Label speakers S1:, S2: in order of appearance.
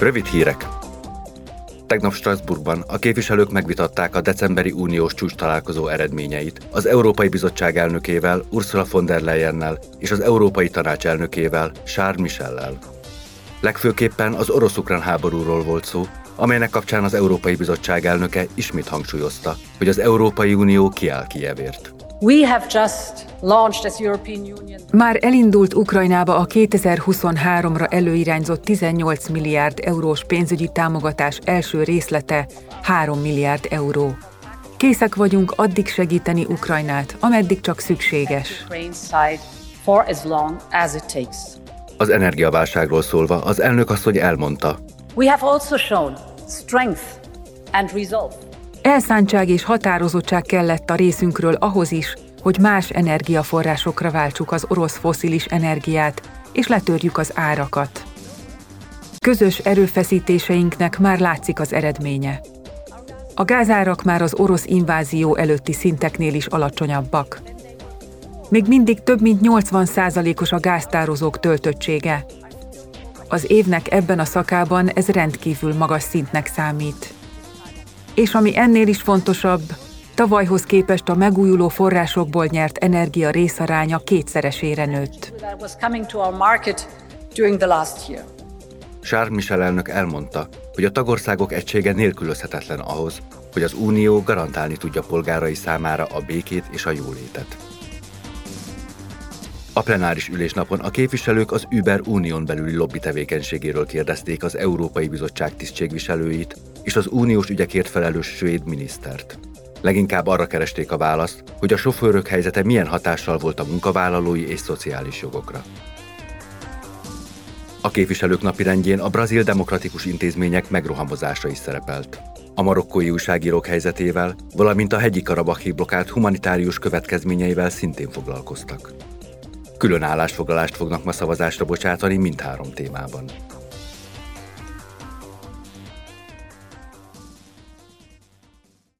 S1: Rövid hírek. Tegnap Strasbourgban a képviselők megvitatták a decemberi uniós csúcs találkozó eredményeit az Európai Bizottság elnökével, Ursula von der Leyennel és az Európai Tanács elnökével, Charles Michellel. Legfőképpen az orosz-ukrán háborúról volt szó, amelynek kapcsán az Európai Bizottság elnöke ismét hangsúlyozta, hogy az Európai Unió kiáll Kijevért.
S2: Már elindult Ukrajnába a 2023-ra előirányzott 18 milliárd eurós pénzügyi támogatás első részlete 3 milliárd euró. Készek vagyunk addig segíteni Ukrajnát, ameddig csak szükséges.
S1: Az energiaválságról szólva az elnök asszony elmondta. We have also shown strength
S2: and resolve. Elszántság és határozottság kellett a részünkről ahhoz is, hogy más energiaforrásokra váltsuk az orosz foszilis energiát, és letörjük az árakat. Közös erőfeszítéseinknek már látszik az eredménye. A gázárak már az orosz invázió előtti szinteknél is alacsonyabbak. Még mindig több mint 80%-os a gáztározók töltöttsége. Az évnek ebben a szakában ez rendkívül magas szintnek számít. És ami ennél is fontosabb, tavalyhoz képest a megújuló forrásokból nyert energia részaránya kétszeresére nőtt.
S1: Charles Michel elnök elmondta, hogy a tagországok egysége nélkülözhetetlen ahhoz, hogy az Unió garantálni tudja polgárai számára a békét és a jólétet. A plenáris ülésnapon a képviselők az Uber Unión belüli lobby tevékenységéről kérdezték az Európai Bizottság tisztségviselőit és az uniós ügyekért felelős svéd minisztert. Leginkább arra keresték a választ, hogy a sofőrök helyzete milyen hatással volt a munkavállalói és szociális jogokra. A képviselők napirendjén a brazil demokratikus intézmények megrohamozása is szerepelt. A marokkói újságírók helyzetével, valamint a hegyi karabahi blokkád humanitárius következményeivel szintén foglalkoztak. Külön állásfoglalást fognak ma szavazásra bocsátani mindhárom témában.